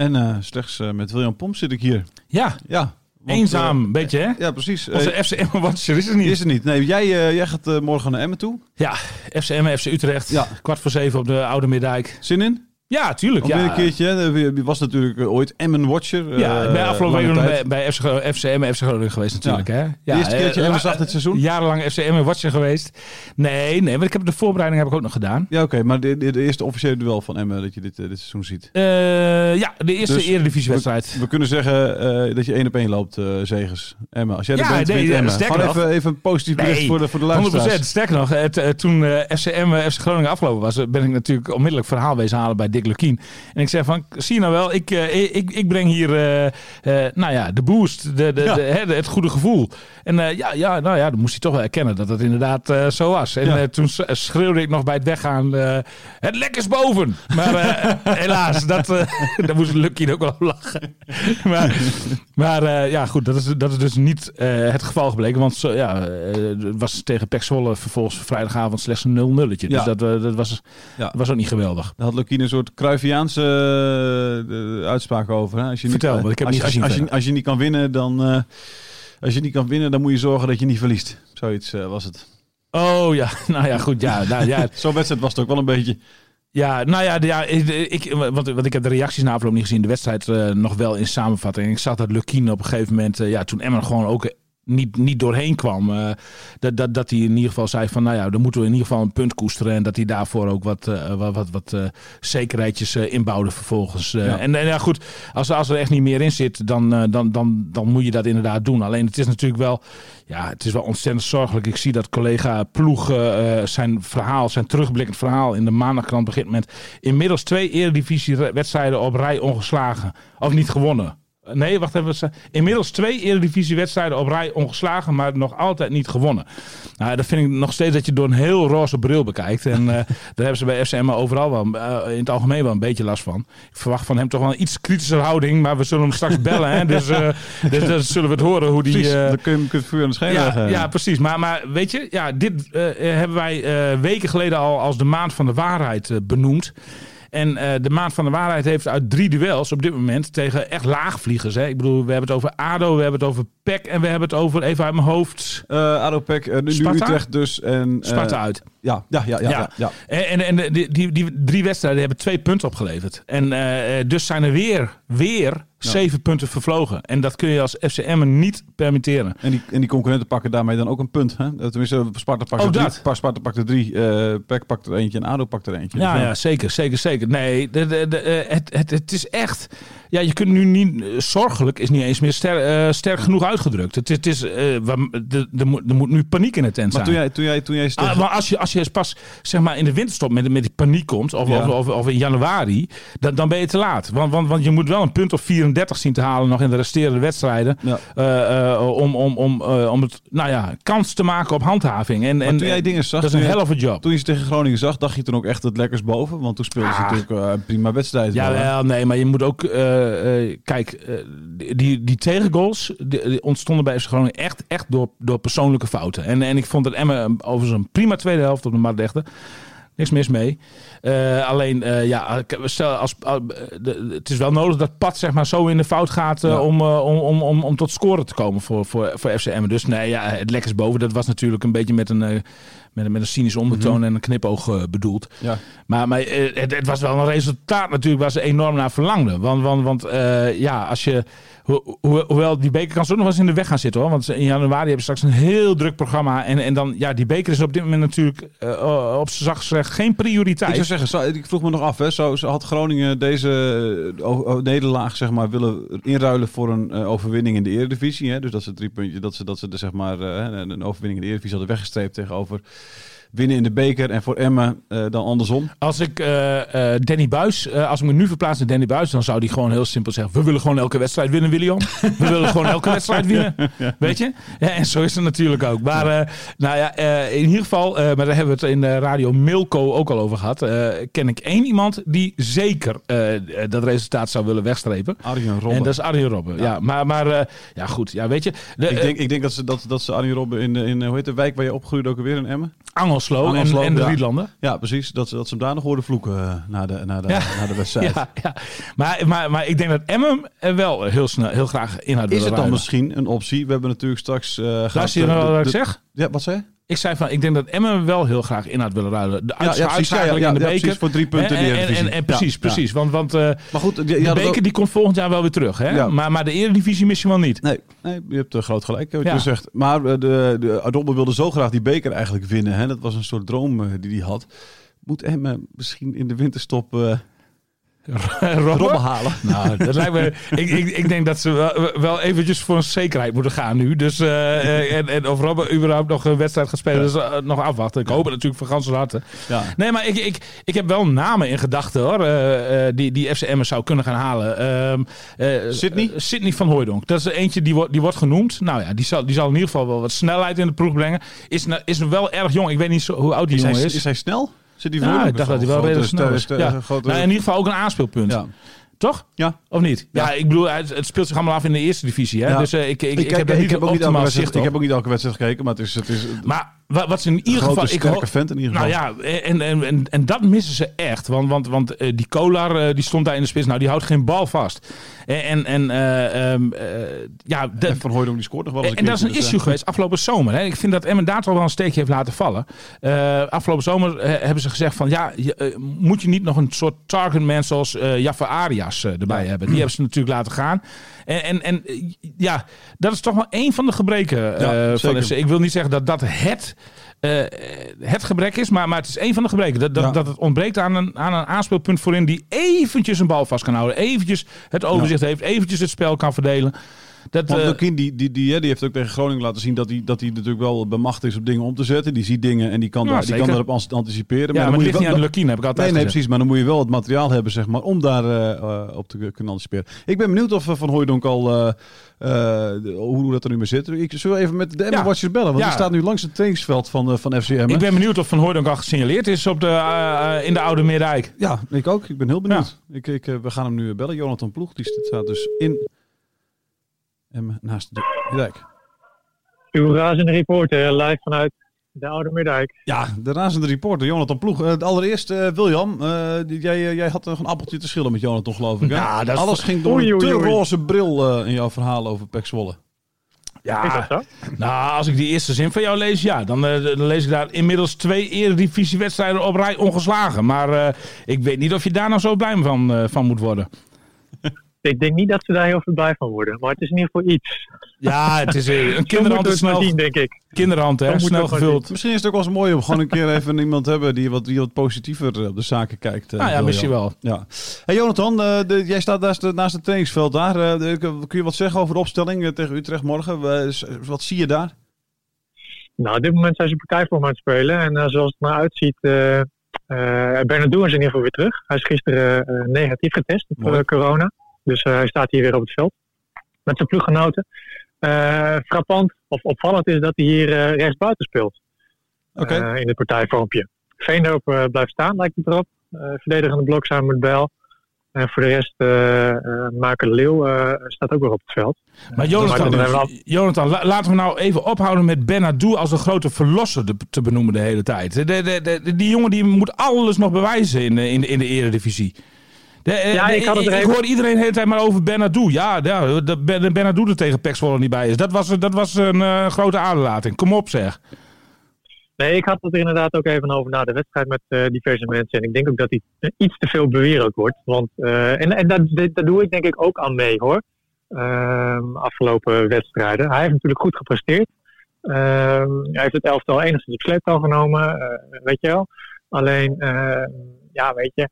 En uh, slechts uh, met William Pomp zit ik hier. Ja, Ja. want, eenzaam, eh, beetje hè? ja, precies. Onze Eh, FCM Watcher is er niet. is er niet. Nee, jij, eh, jij gaat morgen naar Emmen toe. Ja, FCM, FC Utrecht. Ja. Kwart voor zeven op de Oude Middijk. Zin in? Ja, tuurlijk. Ja, weer een keertje. Je was natuurlijk eh, ooit Emmen Watcher. ja, eh, ik ben afgelopen week bij, bij FC, FCM en FC Groningen geweest natuurlijk. Hè? Ja, De eerste keertje eh, Emmen la- zag dit seizoen? Jarenlang FCM en Watcher geweest. Nee, nee, want ik heb de voorbereiding heb ik ook nog gedaan. Ja, oké. maar de, de, de eerste officiële duel van Emmen dat je dit, eh, dit seizoen ziet. Eh, ja, de eerste Dus eredivisiewedstrijd. We kunnen zeggen eh, dat je één op één loopt, eh Zegers. Emmen. Als jij Ja, bent, nee, ja, Emmen. Gewoon even, even een positief bericht Nee, voor de, voor de 100%. luisteraars. Sterker nog, het, eh, toen eh, FCM eh, FC Groningen afgelopen was, eh, ben ik natuurlijk onmiddellijk verhaal wezen halen bij Dick Lukien. En ik zeg van, zie je nou wel, ik, eh, ik, ik breng hier eh, eh, nou ja, de boost, de, de, Ja. de, hè, de- het goede gevoel. En ja, ja, nou ja, dan moest hij toch wel erkennen dat het inderdaad zo was. En Ja. toen schreeuwde ik nog bij het weggaan, het lek is boven. Maar helaas, dat, daar moest Lukien ook wel om lachen. maar maar ja, goed, dat is, dat is dus niet het geval gebleken. Want zo, ja, het was tegen Pek vervolgens vrijdagavond slechts een 0-nulletje. Dus Ja. dat, dat was, Ja. was ook niet geweldig. Daar had Lukien een soort Cruyffiaanse eh, uitspraak over. Hè? Als je Vertel, niet, want ik heb als, niet als, gezien als, je, als je niet kan winnen, dan... eh, als je niet kan winnen, dan moet je zorgen dat je niet verliest. Zoiets eh, was het. Oh ja, nou ja, goed. Ja, nou, ja, Zo'n wedstrijd was het ook wel een beetje. ja, nou ja, ja ik, want, want ik heb de reacties na afloop niet gezien. De wedstrijd nog wel in samenvatting. Ik zag dat Lukien op een gegeven moment, ja, toen Emmer gewoon ook niet, niet doorheen kwam. eh, dat, dat, dat hij in ieder geval zei van, nou ja, dan moeten we in ieder geval een punt koesteren. En dat hij daarvoor ook wat, eh, wat, wat, wat eh, zekerheidjes inbouwde vervolgens. Ja. En, en ja, goed, als, als er echt niet meer in zit, dan, dan, dan, dan moet je dat inderdaad doen. Alleen het is natuurlijk wel, ja, het is wel ontzettend zorgelijk. Ik zie dat collega Ploeg zijn verhaal, zijn terugblikkend verhaal in de maandagkrant begint met inmiddels twee eredivisie-wedstrijden op rij ongeslagen. Of niet gewonnen. Nee, wacht even. Inmiddels twee Eredivisie-wedstrijden op rij ongeslagen, maar nog altijd niet gewonnen. Nou, dat vind ik nog steeds dat je door een heel roze bril bekijkt. En eh, daar hebben ze bij FCM overal wel, eh, in het algemeen wel een beetje last van. Ik verwacht van hem toch wel een iets kritischer houding, maar we zullen hem straks bellen. Hè? Dus, eh, dus dan zullen we het horen hoe die... Precies, eh, dan kun je, het vuur aan de ja, ja, precies. Maar, maar weet je, ja, dit eh, hebben wij eh, weken geleden al als de maand van de waarheid eh, benoemd. En eh, de maand van de waarheid heeft uit drie duels op dit moment tegen echt laagvliegers. Hè. Ik bedoel, we hebben het over ADO, we hebben het over PEC en we hebben het over, even uit mijn hoofd, Eh, ADO Pek, eh, nu, Sparta? Utrecht dus. En, Sparta uit. Ja, ja, ja, ja. ja. En, en, die, die, die drie wedstrijden hebben twee punten opgeleverd. En eh, dus zijn er weer, weer zeven punten vervlogen. En dat kun je als FCM niet permitteren. En, die, en die concurrenten pakken daarmee dan ook een punt. Hè? Eh, Tenminste, Sparta pakt er Ook drie. Sparta pakt er drie. eh Pek pakt er eentje en ADO pakt er eentje. Ja, Dus ja, zeker, zeker, zeker. Nee, de, de, de, eh, het, het, het is echt. Ja, je kunt nu niet. eh, Zorgelijk is niet eens meer ster, eh, sterk genoeg uitgedrukt. Het, het is. eh, de- Er moet, er nu paniek in het tent Maar zijn. toen jij, toen jij, toen jij Ah, maar als je, als je pas zeg maar, in de winterstop met, met die paniek komt, of, Ja. of, of, of in januari, dan, dan ben je te laat. Want, want, want je moet wel een punt of 34 zien te halen nog in de resterende wedstrijden. Ja. eh, eh, om, om, om, eh, om het, nou ja, kans te maken op handhaving. En, en, toen jij dingen zag, dat is een hell of a job. Toen je ze tegen Groningen zag, dacht je toen ook echt het lekkers boven? Want toen speelden ze Ah. natuurlijk een prima wedstrijd. Ja, wel, nee, maar je moet ook... kijk, die, die tegengoals die, die ontstonden bij FC Groningen echt, echt door, door persoonlijke fouten. En, en ik vond dat Emmen overigens een prima tweede helft op de Maardechte. Niks mis mee. Eh, alleen, eh, ja, stel als, eh, de- het is wel nodig dat Pat zeg maar, zo in de fout gaat Ja. om, om, om, om, om tot scoren te komen voor, voor, voor FCM. Dus nee, ja, het lekkers boven, dat was natuurlijk een beetje met een, met, een- met een cynische ondertoon en een knipoog bedoeld. Ja. Maar, maar het, het was wel een resultaat natuurlijk waar ze enorm naar verlangden. Want, want, want ja, als je... ho- ho- hoewel die beker kan zo nog wel eens in de weg gaan zitten hoor. Want in januari hebben ze straks een heel druk programma. En, en dan, ja, die beker is op dit moment natuurlijk eh, op zijn zacht gezegd geen prioriteit. Ik zou zeggen, ik vroeg me nog af, hè, zou, had Groningen deze eh, nederlaag zeg maar, willen inruilen voor een eh, overwinning in de Eredivisie? Hè? Dus dat ze drie puntjes, dat ze, dat ze de, zeg maar, een een overwinning in de Eredivisie hadden weggestreept tegenover winnen in de beker en voor Emmen eh, dan andersom. Als ik eh, eh, Danny Buis, als ik me nu verplaats naar Danny Buis, dan zou die gewoon heel simpel zeggen: We willen gewoon elke wedstrijd winnen, William. We willen gewoon elke wedstrijd winnen. Weet je? Ja, en zo is het natuurlijk ook. Maar nou ja, in ieder geval, maar daar hebben we het in de radio Milko ook al over gehad. eh, ken ik één iemand die zeker dat resultaat zou willen wegstrepen. Arjen Robben. En dat is Arjen Robben. Ja. maar, maar ja, goed. Ja, weet je. De, ik, denk, ik denk dat ze, dat, dat ze Arjen Robben in, in hoe heet de wijk waar je opgroeide ook alweer in Emmen? Angelslo, en, en de ja. Riedlanden. Ja, precies. Dat ze, dat ze hem daar nog hoorden vloeken eh, na, de, na, de, na de wedstrijd. Ja, ja. Maar, maar, maar ik denk dat Emmen er wel heel, snel, heel graag in had Is het dan misschien een optie? We hebben natuurlijk straks... eh gehad, Luister je eh, nou wat ik zeg? Ja, wat zei je? Ik zei van, ik denk dat Emmen wel heel graag in had willen ruilen. De uits- ja, in de beker. precies. Voor drie punten in de En- en, en, en precies, precies. Want, want eh, Maar goed, de je, je beker ook- die komt volgend jaar wel weer terug. Hè? Maar, maar de Eredivisie misschien wel niet. Nee, nee, je hebt eh, groot gelijk wat je zegt. Maar eh, de, de Robben wilde zo graag die beker eigenlijk winnen. Hè? Dat was een soort droom eh, die hij had. Moet Emmen misschien in de winterstop eh Robben? Halen? Nou, dat lijkt me. Ik, ik, ik denk dat ze wel, wel eventjes voor een zekerheid moeten gaan nu. Dus, eh, eh, en, en of Robben überhaupt nog een wedstrijd gaat spelen, dus eh, nog afwachten. Ik hoop het natuurlijk van ganse harte. Ja. Nee, maar ik, ik, ik heb wel namen in gedachten hoor. die, die FCM zou kunnen gaan halen. Ehm, eh, Sydney? Sydney van Hooijdonk. Dat is er eentje die, wordt die wordt genoemd. Nou ja, die zal, die zal in ieder geval wel wat snelheid in de ploeg brengen. Is, nou- is wel erg jong. Ik weet niet zo, hoe oud die Is, hij, is. is hij snel? Zit Ja, voor? ik dacht dat hij wel redelijk snel is. Ja. Grote, Nou, in ieder geval ook een aanspeelpunt. ja. Toch? Ja. Of niet? Ja, Ja. ik bedoel, het, het speelt zich allemaal af in de eerste divisie. Hè? Ja. Dus eh, ik, ik, heb ook niet elke wedstrijd, ik heb ook niet elke wedstrijd gekeken, maar het is, het is Maar wa- wat ze in ieder geval... Ik sterke vent in ieder geval. nou ja, en, en, en, en dat missen ze echt. Want, want, want eh, die Kolar, eh, die stond daar in de spits. Nou, die houdt geen bal vast. En, en, eh, ehm, eh, ja, dat, En Van Hooydonk die scoort nog wel eens en, en dat is een dus, issue geweest afgelopen zomer. Hè. Ik vind dat Emmen daar toch wel een steekje heeft laten vallen. Eh, afgelopen zomer eh, hebben ze gezegd van... ja, je, eh, moet je niet nog een soort targetman zoals eh Jaffa Arias eh, erbij hebben. Die hebben ze natuurlijk laten gaan. En, en, en ja, dat is toch wel een van de gebreken eh, van. FC. Ik wil niet zeggen dat dat het... eh, het gebrek is, maar, maar het is een van de gebreken. Dat, dat, Ja. dat het ontbreekt aan een, aan een aanspeelpunt voorin die eventjes een bal vast kan houden. Eventjes het overzicht heeft, eventjes het spel kan verdelen. Dat, Want eh, Lukien, die, die, die, hè, die heeft ook tegen Groningen laten zien dat hij, dat natuurlijk wel bemachtigd is op dingen om te zetten. Die ziet dingen en die kan, Ja, daar, die kan daarop anticiperen. ja, dan maar moet je wel- aan de Lukien, heb ik altijd Nee, nee, precies. Maar dan moet je wel het materiaal hebben, zeg maar, om daar eh, eh, op te kunnen anticiperen. Ik ben benieuwd of Van Hooijdonk al, hoe, dat er nu mee zit. Ik we even met de Emma Ja. Watchers bellen, want Ja. die staat nu langs het trainingsveld van, van FCM. Ik ben benieuwd of Van Hooydonk al gesignaleerd is op de, in de Oude Meerdijk. Ja, ik ook. Ik ben heel benieuwd. Ik, ik, we gaan hem nu bellen. Jonathan Ploeg, die staat dus in Emmen naast de dijk. Uw razende reporter live vanuit de Oude Meerdijk. Ja, de razende reporter, Jonathan Ploeg. Eh, allereerst, eh, William, eh, jij, jij had nog een appeltje te schillen met Jonathan, geloof ik. Hè? Ja, dat is- Alles ging door Oei, een oei, te roze bril eh, in jouw verhaal over Pek Zwolle. Ja, Is dat zo? nou, als ik die eerste zin van jou lees, ja, dan, dan lees ik daar inmiddels twee eredivisiewedstrijden op rij ongeslagen. Maar eh, ik weet niet of je daar nou zo blij van, eh, van moet worden. Ik denk niet dat ze daar heel veel blij van worden. Maar het is in ieder geval iets. Ja, het is eh, een kinderhand, is snel, zien, denk ik. kinderhand hè, snel gevuld. Misschien is het ook wel eens mooi om gewoon een keer even iemand te hebben die wat, die wat positiever eh, op de zaken kijkt. eh, Nou ja, William. misschien wel. Ja. Hey Jonathan, eh, de, jij staat naast, de- naast het trainingsveld daar. Eh, de- kun je wat zeggen over de opstelling tegen Utrecht morgen? Wat zie je daar? Nou, op dit moment zijn ze partijvorm aan het spelen. En zoals het maar uitziet, eh uh, Bernardo is in ieder geval weer terug. Hij is gisteren eh, negatief getest eh, corona. Dus eh, hij staat hier weer op het veld. Met zijn ploeggenoten. Eh frappant of opvallend is dat hij hier eh rechtsbuiten speelt. Oké. eh, in het partijvormpje. Veendorp eh, blijft staan, lijkt het erop. Verdedigende blok samen met Bijl. En voor de rest, eh eh Maker Leeuw staat ook weer op het veld. Maar Maar Jonathan, Jonathan la- laten we nou even ophouden met Benadou als de grote verlosser de- te benoemen de hele tijd. De, de, de- die jongen die moet alles nog bewijzen in, de- in, de- in de eredivisie. Eh, Ja, ik had het ik even- hoor iedereen de hele tijd maar over Benadou. Ja, ja dat Benadou er tegen Pek Zwolle niet bij is. Dat was, dat was een eh, grote aderlating. Kom op zeg. Nee, ik had het er inderdaad ook even over na de wedstrijd met eh, diverse mensen. En ik denk ook dat hij eh, iets te veel bewierend wordt. Want, eh, en en dat, dat dat doe ik denk ik ook aan mee hoor. Ehm, afgelopen wedstrijden. Hij heeft natuurlijk goed gepresteerd. Ehm, hij heeft het elftal enigszins op sleeptouw genomen. eh, weet je wel. Alleen, ja, weet je.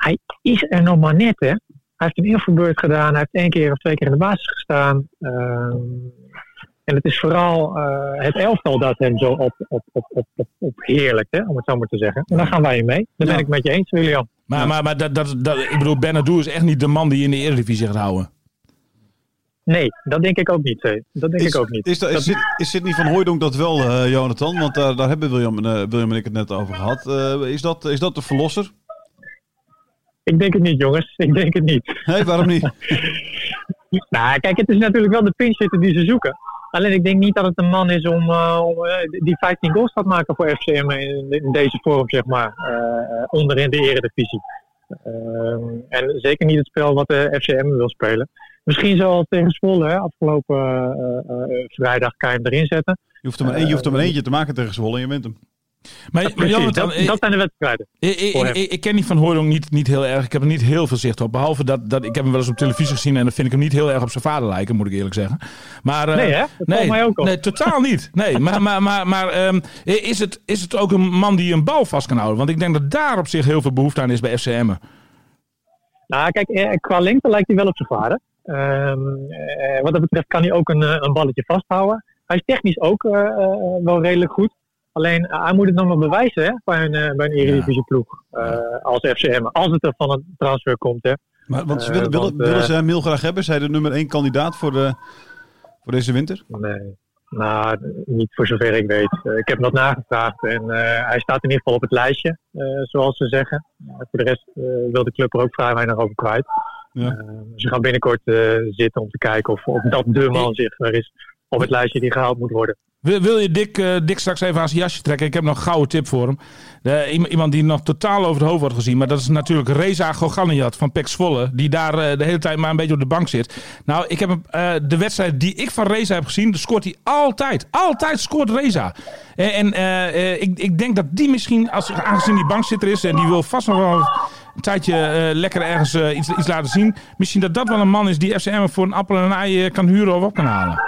Hij is er nog maar net, hè. Hij heeft een infobeurt gedaan. Hij heeft één keer of twee keer in de basis gestaan. Ehm, en het is vooral eh, het elftal dat hem zo op, op, op, op, op, op heerlijk, hè, om het zo maar te zeggen. En daar gaan wij in mee. Dat Ja. ben ik met je eens, William. Maar, maar, maar dat, dat, dat, ik bedoel, Benadou is echt niet de man die je in de Eredivisie gaat houden. Nee, dat denk ik ook niet. hè. Dat denk Is, ik ook niet. is, dat- is, Sid- is Sidney van Hooijdonk dat wel, eh, Jonathan? Want daar, daar hebben William, en, eh, William en ik het net over gehad. Eh, is, dat, is dat de verlosser? Ik denk het niet, jongens. Ik denk het niet. Nee, waarom niet? Nou, kijk, het is natuurlijk wel de pinchhitter die ze zoeken. Alleen ik denk niet dat het een man is om, eh, eh, die 15 goals gaat maken voor FCM in, in deze vorm, zeg maar. eh, onderin de eredivisie. Ehm, en zeker niet het spel wat de FCM wil spelen. Misschien zoals tegen Zwolle, hè, afgelopen vrijdag kan je hem erin zetten. Je hoeft er maar, één, je hoeft er maar eentje te maken tegen Zwolle en je wint hem. Maar, Precies, Jonathan, dat, zijn de wedstrijden. Ik, ik, voor hem. ik, ik ken die van Hooydonk niet, niet heel erg. Ik heb er niet heel veel zicht op. Behalve dat, dat ik heb hem wel eens op televisie gezien. En dan vind ik hem niet heel erg op zijn vader lijken, moet ik eerlijk zeggen. Maar, eh, Nee, hè? Dat nee, mij ook op. Nee, totaal niet. Nee, maar, maar, maar, maar ehm, is, het, is het ook een man die een bal vast kan houden? Want ik denk dat daar op zich heel veel behoefte aan is bij FCM. Nou, kijk, eh, qua lengte lijkt hij wel op zijn vader. Ehm, eh, wat dat betreft kan hij ook een, een balletje vasthouden. Hij is technisch ook wel redelijk goed. Alleen eh, hij moet het nog maar bewijzen hè, bij een, eh, bij een Eredivisieploeg eh, als FCM. Als het er van een transfer komt. Hè. Maar, want ze willen, willen, ze hem heel graag hebben? Is hij de nummer één kandidaat voor, de, voor deze winter? Nee, nou, niet voor zover ik weet. Ik heb hem dat nagevraagd en hij staat in ieder geval op het lijstje, zoals ze zeggen. Voor de rest wil de club er ook vrij weinig over kwijt. Ja. Ze gaan binnenkort zitten om te kijken of, of dat de man zich er is op het lijstje die gehaald moet worden. Wil, je Dick, Dick straks even aan zijn jasje trekken? Ik heb nog een gouden tip voor hem. Iem- iemand die nog totaal over het hoofd wordt gezien. Maar dat is natuurlijk Reza Goganiat van Pek Zwolle. Die daar eh, de hele tijd maar een beetje op de bank zit. Nou, ik heb eh, de wedstrijd die ik van Reza heb gezien. scoort hij altijd. Altijd scoort Reza. En, ik, ik denk dat die misschien, als, aangezien die bankzitter is. en die wil vast nog wel een tijdje lekker ergens iets, iets laten zien. Misschien dat dat wel een man is die FCM voor een appel en een ei kan huren of op kan halen.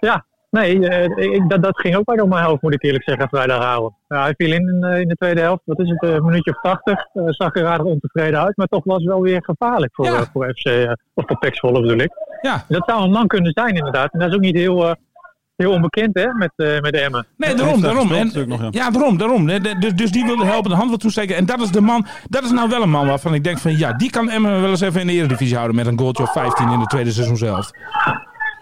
Ja, nee, eh, ik, dat, dat ging ook maar door mijn hoofd, moet ik eerlijk zeggen, vrijdagavond. Ja, hij viel in in, eh, in de tweede helft, wat is het, eh, een minuutje of tachtig. eh, zag er aardig ontevreden uit, maar toch was het wel weer gevaarlijk voor, Ja. voor FC, eh, of voor Pek Zwolle bedoel ik. Ja. Dat zou een man kunnen zijn, inderdaad. En dat is ook niet heel, eh, heel onbekend, hè, met, eh met Emmen. Nee, daarom, daarom. En, nog, ja. ja, daarom, daarom. Dus, dus die wilde helpen, de hand wil toesteken. En dat is de man, dat is nou wel een man waarvan ik denk van ja, die kan Emmen wel eens even in de Eredivisie houden met een goaltje of 15 in de tweede seizoen zelf.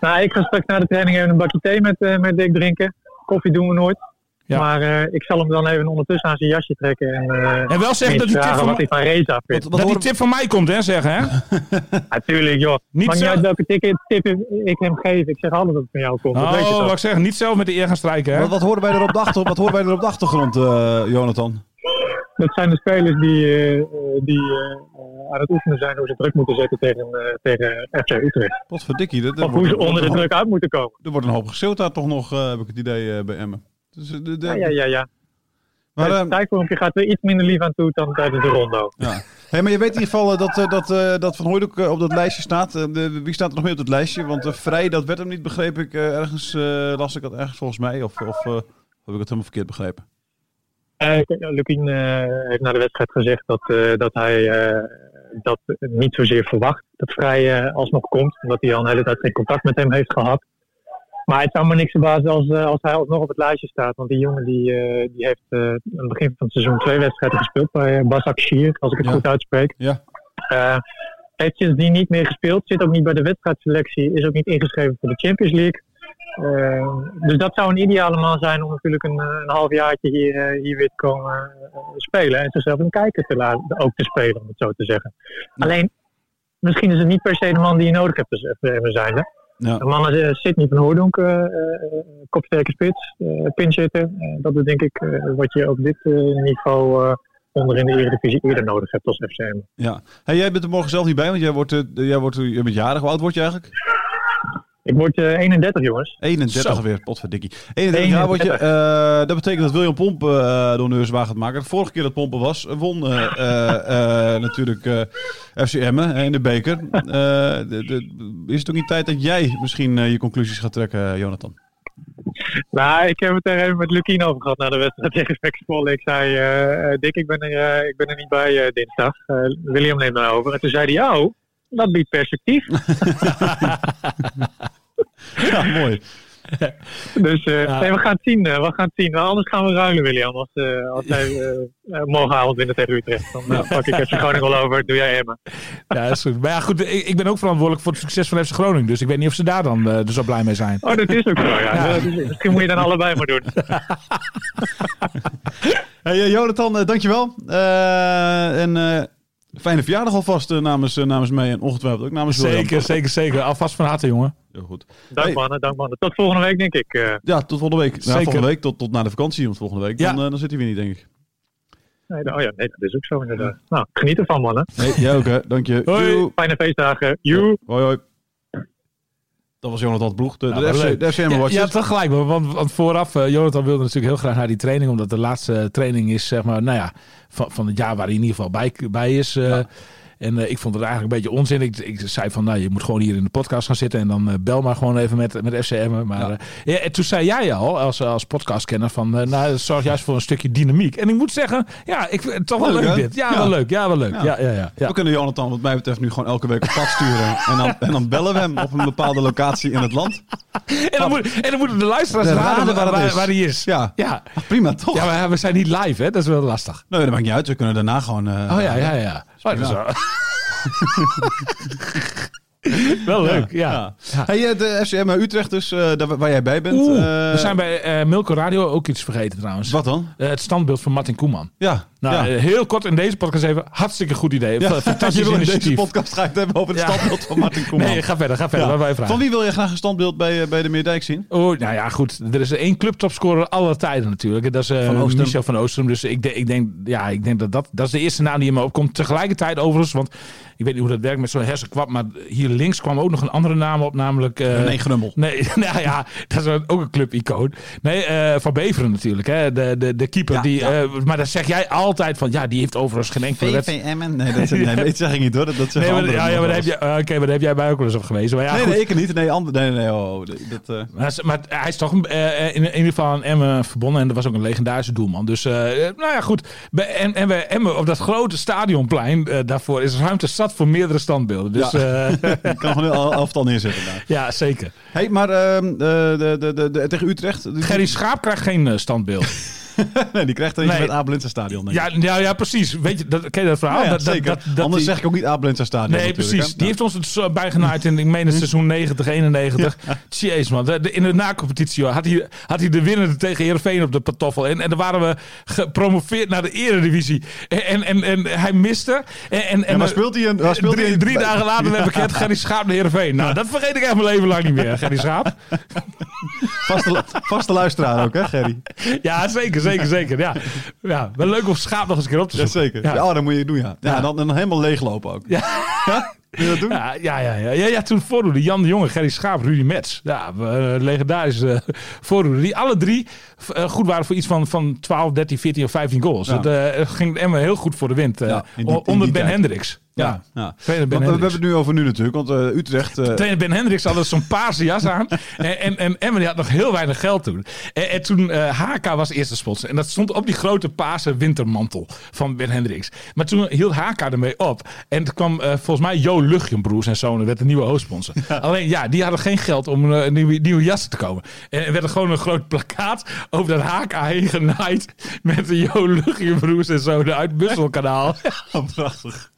Nou, ik ga straks na de training even een bakje thee met, eh, met Dick drinken. Koffie doen we nooit. Ja. Maar eh, ik zal hem dan even ondertussen aan zijn jasje trekken. En, eh En wel zeggen dat die tip van, wat hij van Reza vindt. Wat dat die tip van mij komt, hè, zeggen hè? Natuurlijk, joh. Niet Maakt niet uit welke tip, tip ik hem geef. Ik zeg altijd dat het van jou komt. Dat weet je Oh, wat ik zeg, niet zelf met de eer gaan strijken, hè? Wat, wat horen wij er op de, achter, wat horen wij er op de achtergrond, eh, Jonathan? Dat zijn de spelers die, die eh, aan het oefenen zijn hoe ze druk moeten zetten tegen, eh, tegen FC Utrecht. Potverdikkie. Dat, dat Of hoe ze onder de druk uit moeten komen. Er wordt een hoop geschreeuwd daar toch nog, eh, heb ik het idee, eh, bij Emmen. Dus, de, de- Ja, ja, ja. ja. Maar, het eh, tijdvormpje gaat weer iets minder lief aan toe dan tijdens de rondo. ja. Hey, maar je weet in ieder geval dat, dat, dat Van Hooydonk op dat lijstje staat. Wie staat er nog meer op dat lijstje? Want Vrij, dat werd hem niet, begreep ik. ergens las ik dat ergens volgens mij. Of, of heb ik het helemaal verkeerd begrepen? Eh, Lukien eh, heeft na de wedstrijd gezegd dat, eh, dat hij dat niet zozeer verwacht. Dat Vrij alsnog komt, omdat hij al een hele tijd geen contact met hem heeft gehad. Maar het zou me niks verbazen als, als hij alsnog op het lijstje staat. Want die jongen die, die heeft aan het begin van het seizoen twee wedstrijden gespeeld bij uh, Basak Shir, als ik het Ja. goed uitspreek. Ja. Eh, heeft sindsdien niet meer gespeeld, zit ook niet bij de wedstrijdselectie, is ook niet ingeschreven voor de Champions League. Eh, dus dat zou een ideale man zijn om natuurlijk een, eh, een halfjaartje hier, eh, hier weer te komen spelen. En zichzelf een kijker te laten, ook te spelen, om het zo te zeggen. Alleen, misschien is het niet per se de man die je nodig hebt als FVM zijn. Hè? Ja. Een man als eh, Sidney van Hoordonk, eh, kopsterke spits, eh pinchitter. Dat is denk ik wat je op dit niveau onder in de Eredivisie eerder nodig hebt als FCM. ja. Hey, jij bent er morgen zelf niet bij, want jij wordt, jij wordt, je bent jarig. Hoe oud word je eigenlijk? Ik word eh, 31, jongens. 31 Zo. weer, potverdikkie. 31 jaar word je. 31. eh, dat betekent dat William Pomp eh donneurswaar gaat maken. De vorige keer dat Pompen was, won eh, eh, eh, natuurlijk eh FC Emmen eh, in de beker. Eh, de, de- is het ook niet tijd dat jij misschien je conclusies gaat trekken, Jonathan? Nou, ik heb het er even met Lukien over gehad na de wedstrijd tegen Spexpol. Ik zei, Dick, ik ben er, eh, ik ben er niet bij eh, dinsdag. William neemt mij over. En toen zei hij, oh, dat biedt perspectief. Ja, mooi. dus eh, Ja. nee, we gaan het zien. eh, we gaan het zien. Nou, anders gaan we ruilen, William. Als, eh als eh, eh, morgenavond winnen tegen Utrecht. Dan pak ik FC Groningen wel over. Doe jij Emma. Ja, dat is goed. Maar ja, goed, ik, ik ben ook verantwoordelijk voor het succes van FC Groningen. Dus ik weet niet of ze daar dan eh, dus zo blij mee zijn. Oh, dat is ook zo, ja. Ja. Is- misschien moet je dan allebei maar doen. Hey, Jonathan, dankjewel. Eh en eh, fijne verjaardag alvast eh, namens, eh, namens mij en ongetwijfeld ook namens William. Zeker, zeker, zeker. Alvast van harte, jongen. Heel goed. Dank Hey. mannen, dank mannen. Tot volgende week, denk ik. eh. Ja, tot volgende week. Nou, Zeker. volgende week tot, tot na de vakantie, want volgende week Ja. dan, eh, dan zit hij weer niet, denk ik. nee, oh ja, nee, dat is ook zo inderdaad. Nou, geniet ervan, mannen. Nee, jij ook hè. Dank je. Hoi. Doei. Fijne feestdagen. Joe. Hoi, hoi. Dat was Jonathan Bloeg, de, Ja, de, FC, de FCM Ja, ja, toch gelijk. Want, want vooraf, eh, Jonathan wilde natuurlijk heel graag naar die training. Omdat de laatste training is, zeg maar, nou ja, van, van het jaar waar hij in ieder geval bij, bij is. eh. En eh, ik vond het eigenlijk een beetje onzin. Ik, ik zei van, nou, je moet gewoon hier in de podcast gaan zitten. En dan eh, bel maar gewoon even met, met FCM. Maar Ja. eh, ja, en toen zei jij al, als, als podcastkenner, van, nou, dat zorgt juist voor een stukje dynamiek. En ik moet zeggen, ja, ik vind het toch wel Leuk, dit. Ja, Ja. wel leuk. Ja, wel leuk. Ja. Ja, ja. We kunnen Jonathan wat mij betreft nu gewoon elke week op pad sturen. en, dan, en dan bellen we hem op een bepaalde locatie in het land. En, dan moet, en dan moeten de luisteraars De raden waar, waar het waar, is. waar die is. Ja, Ja. Ah, prima toch? Ja, maar we zijn niet live, hè? Dat is wel lastig. Nee, dat maakt niet uit. We kunnen daarna gewoon... Oh ja, ja, ja. Hva Bare så. wel- leuk, ja. Ja. Ja. Hey, eh, de FCM Utrecht dus, eh, daar waar jij bij bent. Oeh, eh, we zijn bij eh, Milko Radio ook iets vergeten trouwens. Wat dan? Eh, het standbeeld van Martin Koeman. Ja. Nou, ja. eh, heel kort in deze podcast even. Hartstikke goed idee. Ja, Fantastisch je wil in deze initiatief. podcast ga ik het hebben over het Ja. standbeeld van Martin Koeman. Nee, ga verder, ga verder. Wij vragen. Van wie wil je graag een standbeeld bij, eh, bij de Meerdijk zien? Oh, nou ja, goed. Er is één clubtopscorer aller tijden natuurlijk. Dat is eh, Van Oostrum. Michel van Oostrum. Dus ik, denk- ik, denk, ja, ik denk dat, dat dat is de eerste naam die in me opkomt. Tegelijkertijd overigens, want ik weet niet hoe dat werkt met zo'n hersenkwap. Maar hier links kwam ook nog een andere naam op, namelijk... eh, nee, Grummel. Nee, nou ja, dat is ook een clubicoon. Nee, eh, Van Beveren natuurlijk. Hè? De, de, de keeper. Ja, die, ja. eh, maar dan zeg jij altijd van... Ja, die heeft overigens geen enkele wedstrijd. Nee, dat, nee, dat zeg ik niet hoor. Dat, dat Nee, maar, ja, ja, maar heb, je, oké, maar daar heb jij bij ook wel eens op geweest. Maar ja, Nee, goed. nee, ik niet. Nee, ander, nee, nee, oh, oh, dat, Maar, maar hij is toch in, in ieder geval aan Emmen verbonden. En dat was ook een legendarische doelman. Dus, nou ja, goed. Bij, en, en bij Emmen op dat grote stadionplein, daarvoor is ruimte zat voor meerdere standbeelden. Dus Ja. ik kan gewoon heel elftal neerzetten daar. ja zeker. Hey, maar ehm, eh, de, de, de, de- tegen Utrecht... Gerry Schaap krijgt geen eh, standbeeld. nee, die krijgt er Nee. met Abelinsa Stadion. ik. ja, ja, ja, precies. Weet je, dat, ken je dat verhaal? Ja, ja, dat, dat- zeker. dat- dat Anders die- zeg ik ook niet Abelinsa Stadion Nee, precies. hè. Die heeft ons het bijgenaaid in, ik meen het seizoen 90, 91. Jeez man, in de na-competitie had hij, had hij de winnende tegen Heerenveen op de patoffel. En, en dan waren we gepromoveerd naar de eredivisie. En, en, en, hij miste. En, en, en, maar speelt hij een... waar speelt drie, hij een- drie dagen later werd bekend Gerry Schaap naar Heerenveen. Nou, dat vergeet ik echt mijn leven lang niet meer, Gerry Schaap. Vaste, vaste luisteraar ook, hè, Gerry? Ja, zeker, zeker, zeker. Ja, ja wel leuk om Schaap nog eens een keer op te zoeken. Jazeker. Ja. Oh, dat moet je doen, ja. Ja. Dan, dan helemaal leeglopen ook. Ja. Wil je dat doen? Ja, ja, ja, ja. ja, ja toen voordoende Jan de Jonge, Gerry Schaap, Rudy Mets. Ja, eh, legendarische uh, voordoende. Die alle drie eh, goed waren voor iets van, van 12, 13, 14 of 15 goals. Ja. Het eh, ging Emmen heel goed voor de wind. eh, Ja, die- onder Ben tijd. Hendricks. Ja. Ja. ja. Trainer Ben Want we, hebben het nu over nu natuurlijk, want eh, Utrecht... eh, Trainer Ben Hendricks had dus zo'n paarse jas aan. En, en, en die had nog heel weinig geld toen. En, en toen eh HK was eerste sponsor. En dat stond op die grote paarse wintermantel van Ben Hendricks. Maar toen hield HK ermee op. En toen kwam eh, volgens mij Jo Luchtjenbroers en zonen werd de nieuwe hoofdsponsor. Alleen ja, die hadden geen geld om eh, een nieuwe, nieuwe jas te komen. En er werd er gewoon een groot plakkaat over dat HK heen genaaid. Met de Jo Luchtjenbroers en zonen uit het Busselkanaal. prachtig.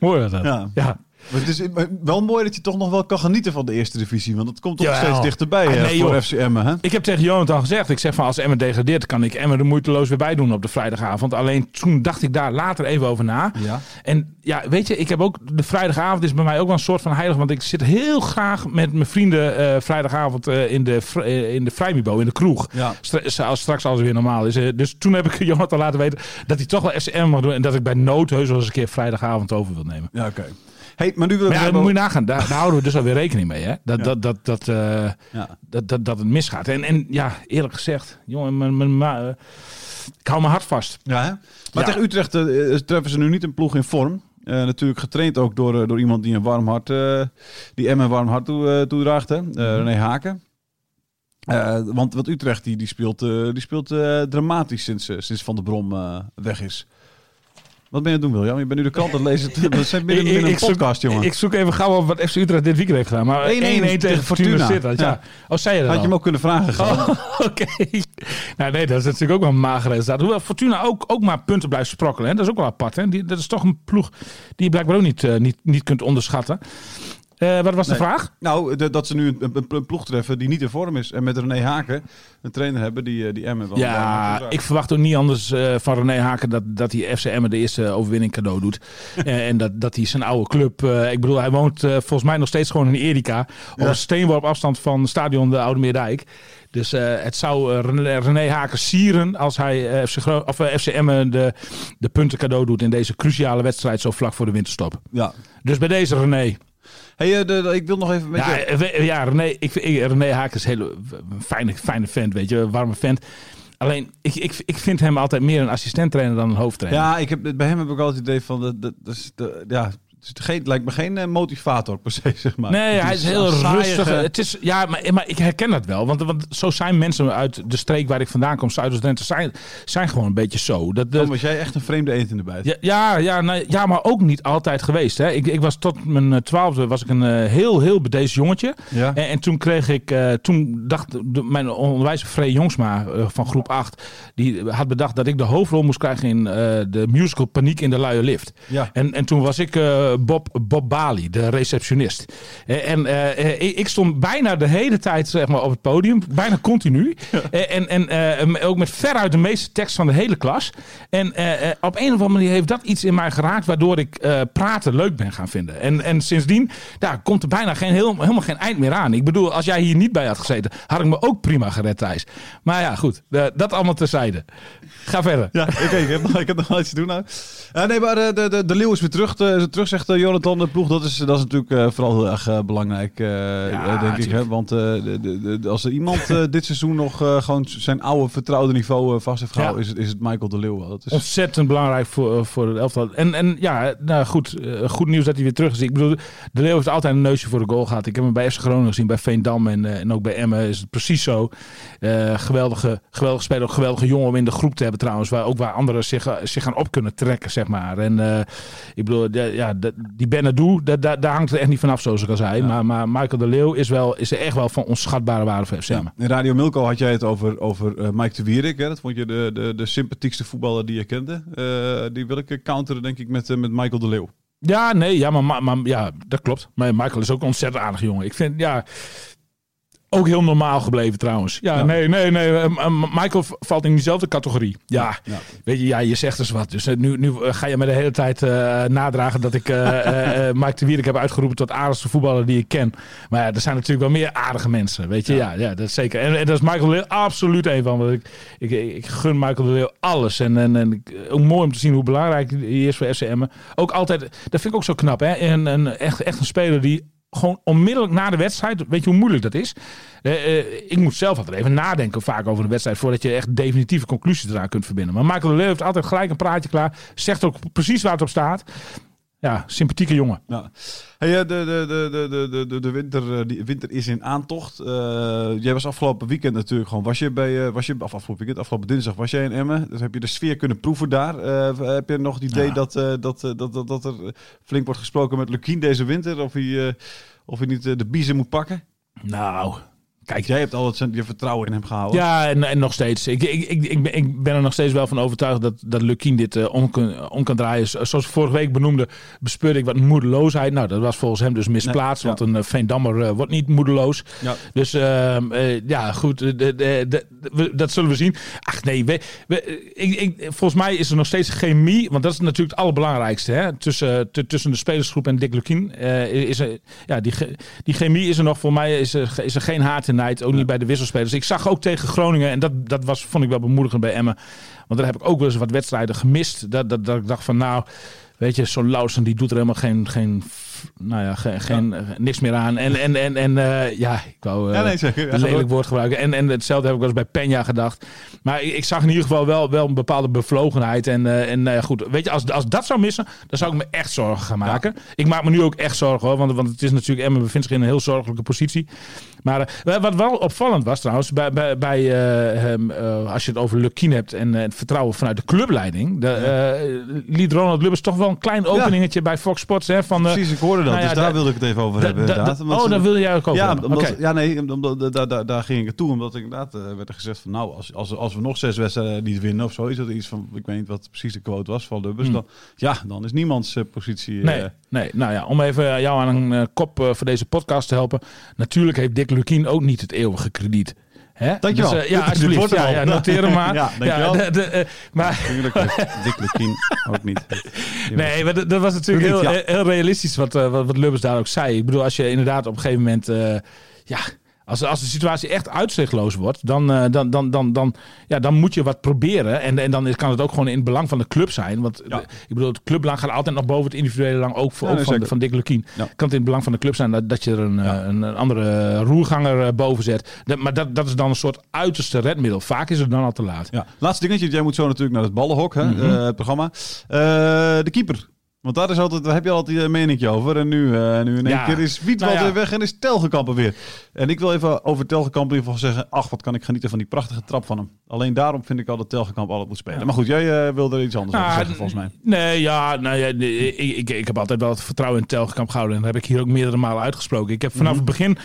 Mooi was dat. Ja. ja. Maar het is wel mooi dat je toch nog wel kan genieten van de eerste divisie. Want het komt toch Jawel. steeds dichterbij Ah, nee, voor joh. FCM. Hè? Ik heb tegen Jonathan gezegd, ik zeg van als Emmen degradeert, kan ik Emmen er moeiteloos weer bij doen op de vrijdagavond. Alleen toen dacht ik daar later even over na. Ja. En ja, weet je, ik heb ook de vrijdagavond is bij mij ook wel een soort van heilig, want ik zit heel graag met mijn vrienden eh, vrijdagavond eh, in de eh, in de Vrijmibo in de kroeg. Ja. Stra- als straks alles weer normaal is. Dus toen heb ik Jonathan laten weten dat hij toch wel FCM mag doen en dat ik bij nood heus wel eens een keer vrijdagavond over wil nemen. Ja, oké. Hey, maar nu willen we Maar ja, hebben- moet je nagaan, daar, daar houden we dus alweer rekening mee. Hè? Dat, Ja. dat, dat, dat, eh, Ja. dat, dat, dat het misgaat. En, en ja, eerlijk gezegd, jongen, mijn, mijn, mijn, eh, ik hou mijn hart vast. Ja, hè? Maar tegen Utrecht eh, treffen ze nu niet een ploeg in vorm. Natuurlijk getraind ook door, door iemand die een warm hart, die Emma een warm hart toe, toedraagt, hè? Eh, René Haken. Want wat Utrecht die, die speelt, die speelt dramatisch sinds, sinds Van der Brom weg is. Wat ben je aan het doen, William? Je bent nu de krant aan het lezen. We zijn binnen, Ik- binnen ik een podcast, zoek, jongen. Ik zoek even gauw op wat FC Utrecht dit weekend heeft gedaan. Maar 1-1 1-1 tegen, Fortuna. Sittard. Ja. Ja. Oh, zei je dat Had je hem ook kunnen vragen, gewoon. Oké. Nou nee, dat is natuurlijk ook wel een mager resultaat. Hoewel Fortuna ook, ook maar punten blijft sprokkelen. Hè? Dat is ook wel apart. Hè? Die, dat is toch een ploeg die je blijkbaar ook niet, eh, niet, niet kunt onderschatten. Eh, wat was de vraag? Nou, de- dat ze nu een, ploeg treffen die niet in vorm is. En met René Haken een trainer hebben die, eh, die Emmen wel... Ja, ik verwacht ook niet anders eh, van René Haken dat, dat hij FC Emmen de eerste overwinning cadeau doet. En dat, dat hij zijn oude club, ik bedoel, hij woont volgens mij nog steeds gewoon in Erika. Op Ja. een steenworp afstand van stadion de Oude Meerdijk. Dus het zou René, René Haken sieren als hij FC, of, FC Emmen de, de punten cadeau doet in deze cruciale wedstrijd zo vlak voor de winterstop. Ja. Dus bij deze René. Hey, eh, de, de- ik wil nog even met Ja, je... eh, ja René, ik, René Haken is een hele fijne, fijne vent, weet je, een warme vent. Alleen, ik, ik, ik vind hem altijd meer een assistent-trainer dan een hoofdtrainer. Ja, ik heb, bij hem heb ik altijd het idee van... Dat, dat is de, ja, het geen, lijkt me geen eh, motivator per se, zeg maar. Nee, Het hij is heel rustig. Het is, ja, maar, maar ik herken dat wel. Want, want zo zijn mensen uit de streek waar ik vandaan kom, Zuidoost-Drenthe, zijn, zijn gewoon een beetje zo. Dat, was jij echt een vreemde eend in de bijt. ja, ja, ja, maar ook niet altijd geweest. Hè. Ik, ik was tot mijn eh, twaalfde was ik een eh, heel, heel bedeesd jongetje. Ja. En, en toen kreeg ik, toen dacht de- mijn onderwijzer Free Jongsma van groep 8, die had bedacht dat ik de hoofdrol moest krijgen in de musical Paniek in de Luie Lift. Ja. En, en toen was ik Bob, Bob Bali, de receptionist. Eh, En eh, eh, ik stond bijna de hele tijd zeg maar, op het podium, bijna continu. Eh, En, en eh, ook met veruit de meeste tekst van de hele klas. En eh, eh, op een of andere manier heeft dat iets in mij geraakt, waardoor ik eh, praten leuk ben gaan vinden. En, en sindsdien daar komt er bijna geen, heel, helemaal geen eind meer aan. Ik bedoel, als jij hier niet bij had gezeten, had ik me ook prima gered, Thijs. Maar ja, goed, eh, dat allemaal terzijde. Ga verder. Ja, oké, ik, heb, nog- ik heb nog iets te doen nou. Eh, nee, maar eh, de, de, de Leeuw is weer terug, eh, terug zegt eh, Jonathan. De ploeg, dat is, dat is natuurlijk eh, vooral heel erg eh, belangrijk, denk ik. Hè? Want de, de, de- als er iemand dit seizoen nog gewoon zijn oude vertrouwde niveau vast heeft gehouden, Ja. is, het, is het Michael de Leeuw. Dat is, Ontzettend belangrijk voor, voor het elftal. En, en ja, nou goed, goed nieuws dat hij weer terug is. Ik bedoel, de Leeuw heeft altijd een neusje voor de goal gehad. Ik heb hem bij FC Groningen gezien, bij Veendam en, en ook bij Emmen is het precies zo. Eh, geweldige, geweldige speler, ook geweldige jongen om in de groep te hebben trouwens. Waar, ook waar anderen zich, zich gaan op kunnen trekken, zeg maar. En ik bedoel, ja, die Benadou, da- da- daar hangt het echt niet vanaf, zoals ik al zei. Maar, maar Michael de Leeuw is, wel, is er echt wel van onschatbare waarde voor FC. In Radio Milko had jij het over, over eh, Mike de Wierik. Hè? Dat vond je de, de, de sympathiekste voetballer die je kende. Eh, die wil ik eh, counteren, denk ik, met, met Michael de Leeuw. Ja, nee, ja, maar, maar, maar ja, dat klopt. Maar Michael is ook een ontzettend aardig jongen. Ik vind, ja, ook heel normaal gebleven trouwens. Ja, Ja. nee, nee, nee. eh, Michael valt in diezelfde categorie. Ja, Ja. weet je, ja, je zegt dus wat. Dus eh, nu, nu eh, ga je me de hele tijd eh, nadragen dat ik eh, Mike de Wierik heb uitgeroepen tot aardigste voetballer die ik ken. Maar ja, er zijn natuurlijk wel meer aardige mensen, weet je. Ja, ja, dat is zeker. En, en dat is Michael de Leeuw absoluut een van. Want ik, ik, ik gun Michael de Leeuw alles. En, en, en ook mooi om te zien hoe belangrijk hij is voor FCM. Ook altijd, dat vind ik ook zo knap, hè. En, een echt, echt een speler die gewoon onmiddellijk na de wedstrijd, weet je hoe moeilijk dat is? Eh, eh, ik moet zelf altijd even nadenken vaak over een wedstrijd voordat je echt definitieve conclusies eraan kunt verbinden. Maar Michael de Leeuw heeft altijd gelijk een praatje klaar, zegt ook precies waar het op staat ja, sympathieke jongen. Ja. Hey, eh, de, de, de, de, de, de, winter, eh, die winter is in aantocht. Eh, jij was afgelopen weekend natuurlijk gewoon. Was je bij, was je, afgelopen weekend, afgelopen dinsdag was jij in Emmen. Dus heb je de sfeer kunnen proeven daar. Heb je nog het idee dat, dat, dat, dat, er flink wordt gesproken met Lukien deze winter? Of hij, of hij niet de biezen moet pakken? Nou, kijk, Jij hebt altijd zijn- je vertrouwen in hem gehouden. Ja, en, en nog steeds. Ik, ik, ik, ik, ben, ik ben er nog steeds wel van overtuigd dat, dat Lukien dit eh, om, kan, om kan draaien. Zoals ik vorige week benoemde, bespeurde ik wat moedeloosheid. Nou, dat was volgens hem dus misplaatst. Nee, ja. Want een uh, Veendammer eh, wordt niet moedeloos. Ja. Dus ehm, eh, ja, goed. eh, de- de- de- we- dat zullen we zien. Ach nee, we, we- ik, ik, volgens mij is er nog steeds chemie. Want dat is natuurlijk het allerbelangrijkste. Hè? Tussen, tu- tussen de spelersgroep en Dick Lukien. eh, is er, ja, die, die chemie is er nog. Voor mij is er, is er geen haat en Ook niet bij de wisselspelers. Ik zag ook tegen Groningen. En dat, dat was, vond ik wel bemoedigend bij Emmen. Want daar heb ik ook wel eens wat wedstrijden gemist. Dat, dat, dat ik dacht van nou... Weet je, zo'n Lausen die doet er helemaal geen, geen nou ja, geen, geen, eh, niks meer aan. En, en, en, en eh, ja, ik wou eh, nee, zeg. Ja, een lelijk woord gebruiken. En, en hetzelfde heb ik wel eens bij Peña gedacht. Maar ik, ik zag in ieder geval wel, wel een bepaalde bevlogenheid. En, eh, en nou ja, goed, weet je, als, als dat zou missen, dan zou ik me echt zorgen gaan maken. Ik maak me nu ook echt zorgen hoor, want, want het is natuurlijk, Emmen bevindt zich in een heel zorgelijke positie. Maar eh, wat wel opvallend was trouwens, bij, bij, bij, eh, hem, eh, als je het over Lukien hebt en eh, het vertrouwen vanuit de clubleiding, de, eh, liet Ronald Lubbers toch wel een klein openingetje bij Fox Sports. Hè, van, eh, Precies, ik hoorde dat. nou ja, dus daar da- wilde ik het even over hebben. inderdaad. oh, ze- daar wil jij ook over ja, hebben. omdat, Oké. ja, nee, omdat, da- da- da- daar ging ik het toe. Omdat ik inderdaad eh, werd er gezegd van nou, als, als, als we nog zes wedstrijden niet winnen of zo, is dat iets van, ik weet niet wat precies de quote was van Lubbers. Hmm. Dan, ja, dan is niemands eh, positie. eh, Nee, nee, nou ja, om even jou aan een kop voor deze podcast te helpen. Natuurlijk heeft Dick Lukien ook niet het eeuwige krediet. Hè? Dankjewel. Dus, eh, ja, alsjeblieft. Ja, ja, noteer hem maar. Ja, dankjewel. de, de, eh, maar Natuurlijk ook niet. Nee, maar dat, dat was natuurlijk heel, ja. heel realistisch wat, eh, wat, wat Lubbers daar ook zei. Ik bedoel, als je inderdaad op een gegeven moment... ja, als, als de situatie echt uitzichtloos wordt, dan, eh, dan, dan, dan, dan, ja, dan moet je wat proberen. En, en dan kan het ook gewoon in het belang van de club zijn. Want Ja. de- ik bedoel, het clubbelang gaat altijd nog boven het individuele belang. Ook, voor, Ja, ook nee, van, van Dick Lukien. Ja. Kan het in het belang van de club zijn dat, dat je er een, een, een andere roerganger eh, boven zet. Dat, maar dat, dat is dan een soort uiterste redmiddel. Vaak is het dan al te laat. Ja, laatste dingetje. Jij moet zo natuurlijk naar het ballenhok, hè, Mhm. eh, het programma. De keeper. Want daar, is altijd, daar heb je altijd een meningje over. En nu, eh, nu in één Ja. keer is Wietwald Nou ja. weer weg en is Telgekamp er weer. En ik wil even over Telgekamp in ieder geval zeggen... ach, wat kan ik genieten van die prachtige trap van hem. Alleen daarom vind ik al dat Telgekamp altijd moet spelen. Maar goed, jij eh, wilde er iets anders over Ah, zeggen, volgens mij. Nee, ja, nou ja, nee, ik, ik, ik heb altijd wel het vertrouwen in Telgekamp gehouden. En dat heb ik hier ook meerdere malen uitgesproken. Ik heb vanaf Mhm. het begin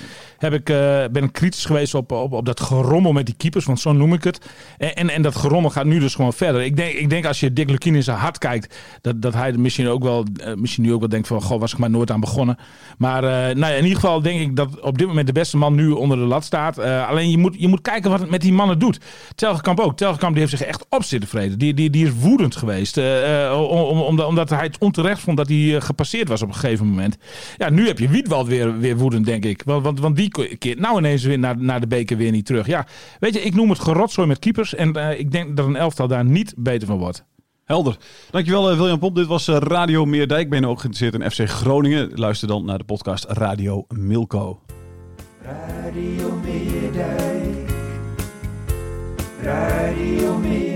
heb ik, eh, ben ik kritisch geweest op, op, op dat gerommel met die keepers, want zo noem ik het. En, en, en dat gerommel gaat nu dus gewoon verder. Ik denk, ik denk als je Dick Lukien in zijn hart kijkt, dat, dat hij misschien ook wel, eh, misschien nu ook wel denkt van, goh, was ik maar nooit aan begonnen. Maar eh, nou ja, in ieder geval denk ik dat op dit moment de beste man nu onder de lat staat. Alleen je moet, je moet kijken wat het met die mannen doet. Telgekamp ook. Telgekamp die heeft zich echt op zitten vreden. Die, die, die is woedend geweest. om, om, omdat, hij het onterecht vond dat hij gepasseerd was op een gegeven moment. Ja, nu heb je Wietwald weer, weer woedend, denk ik. Want, want, want die keert nou ineens weer naar, naar de beker weer niet terug. Ja, weet je, ik noem het gerotzooi met keepers. En eh, ik denk dat een elftal daar niet beter van wordt. Helder. Dankjewel eh, William Pomp. Dit was eh, Radio Meerdijk. Ben je ook geïnteresseerd in FC Groningen? Luister dan naar de podcast Radio Milko. Radio Meerdijk. Radio Meerdijk.